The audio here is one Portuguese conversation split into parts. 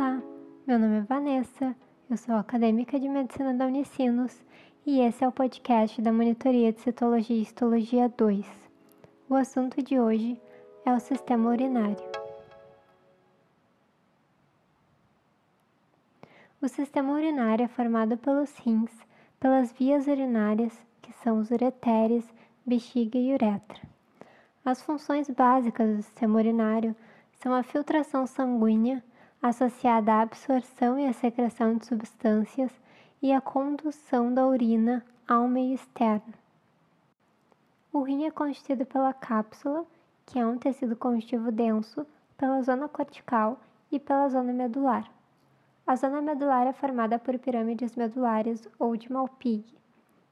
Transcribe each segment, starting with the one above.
Olá, meu nome é Vanessa, eu sou acadêmica de medicina da Unicinos e esse é o podcast da Monitoria de Citologia e Histologia 2. O assunto de hoje é o sistema urinário. O sistema urinário é formado pelos rins, pelas vias urinárias, que são os ureteres, bexiga e uretra. As funções básicas do sistema urinário são a filtração sanguínea, associada à absorção e à secreção de substâncias e à condução da urina ao meio externo. O rim é constituído pela cápsula, que é um tecido conjuntivo denso, pela zona cortical e pela zona medular. A zona medular é formada por pirâmides medulares ou de Malpighi.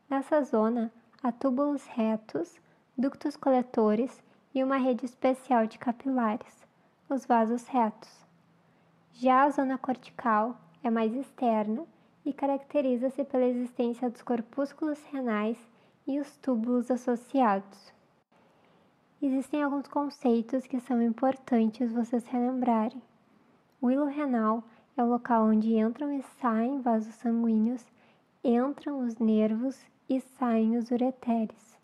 Nessa zona, há túbulos retos, ductos coletores e uma rede especial de capilares, os vasos retos. Já a zona cortical é mais externa e caracteriza-se pela existência dos corpúsculos renais e os túbulos associados. Existem alguns conceitos que são importantes vocês relembrarem. O hilo renal é o local onde entram e saem vasos sanguíneos, entram os nervos e saem os ureteres.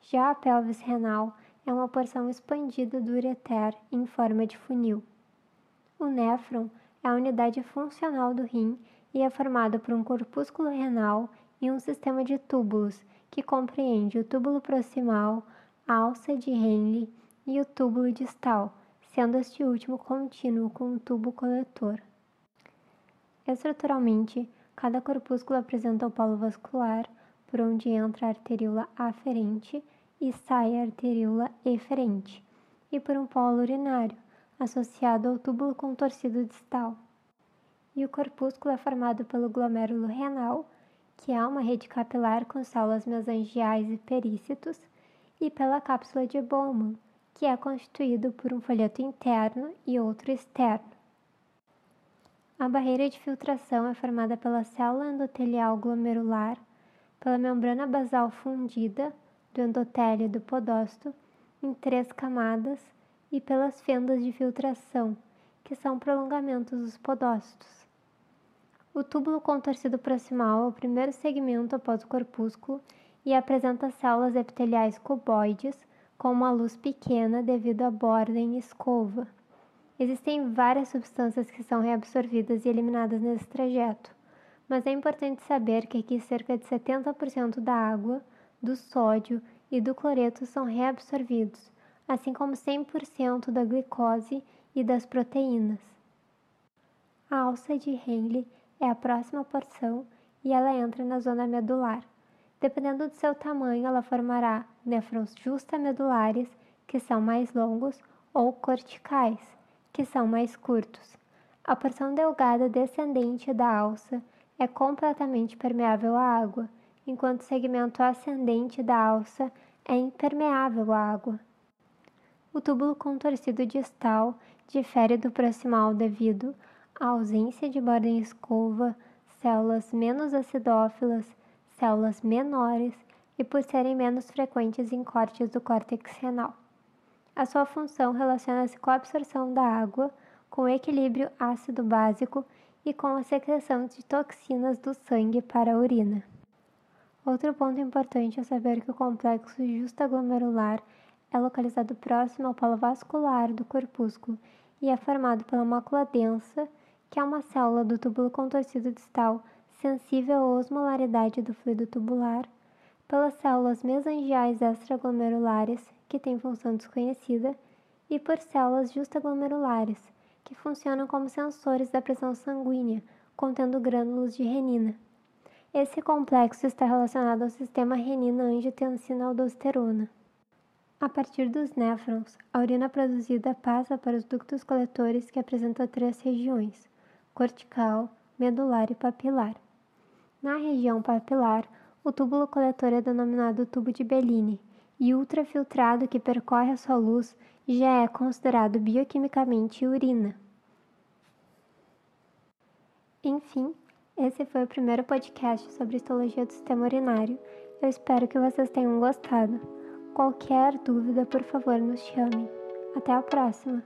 Já a pelvis renal é uma porção expandida do ureter em forma de funil. O néfron é a unidade funcional do rim e é formado por um corpúsculo renal e um sistema de túbulos que compreende o túbulo proximal, a alça de Henle e o túbulo distal, sendo este último contínuo com um tubo coletor. Estruturalmente, cada corpúsculo apresenta o polo vascular, por onde entra a arteríola aferente e sai a arteríola eferente, e por um polo urinário, associado ao túbulo contorcido distal. E o corpúsculo é formado pelo glomérulo renal, que é uma rede capilar com células mesangiais e perícitos, e pela cápsula de Bowman, que é constituído por um folheto interno e outro externo. A barreira de filtração é formada pela célula endotelial glomerular, pela membrana basal fundida do endotélio do podócito em três camadas e pelas fendas de filtração, que são prolongamentos dos podócitos. O túbulo contorcido proximal é o primeiro segmento após o corpúsculo e apresenta células epiteliais cuboides com uma luz pequena devido à borda em escova. Existem várias substâncias que são reabsorvidas e eliminadas nesse trajeto, mas é importante saber que aqui cerca de 70% da água, do sódio e do cloreto são reabsorvidos, assim como 100% da glicose e das proteínas. A alça de Henle é a próxima porção e ela entra na zona medular. Dependendo do seu tamanho, ela formará néfrons justamedulares, que são mais longos, ou corticais, que são mais curtos. A porção delgada descendente da alça é completamente permeável à água, enquanto o segmento ascendente da alça é impermeável à água. O túbulo contorcido distal difere do proximal devido à ausência de borda em escova, células menos acidófilas, células menores e por serem menos frequentes em cortes do córtex renal. A sua função relaciona-se com a absorção da água, com o equilíbrio ácido básico e com a secreção de toxinas do sangue para a urina. Outro ponto importante é saber que o complexo justaglomerular é localizado próximo ao polo vascular do corpúsculo e é formado pela mácula densa, que é uma célula do túbulo contorcido distal sensível à osmolaridade do fluido tubular, pelas células mesangiais extraglomerulares, que têm função desconhecida, e por células justaglomerulares, que funcionam como sensores da pressão sanguínea, contendo grânulos de renina. Esse complexo está relacionado ao sistema renina-angiotensina-aldosterona. A partir dos néfrons, a urina produzida passa para os ductos coletores que apresentam três regiões: cortical, medular e papilar. Na região papilar, o túbulo coletor é denominado tubo de Bellini, e ultrafiltrado que percorre a sua luz já é considerado bioquimicamente urina. Enfim, esse foi o primeiro podcast sobre histologia do sistema urinário. Eu espero que vocês tenham gostado. Qualquer dúvida, por favor, nos chame. Até a próxima!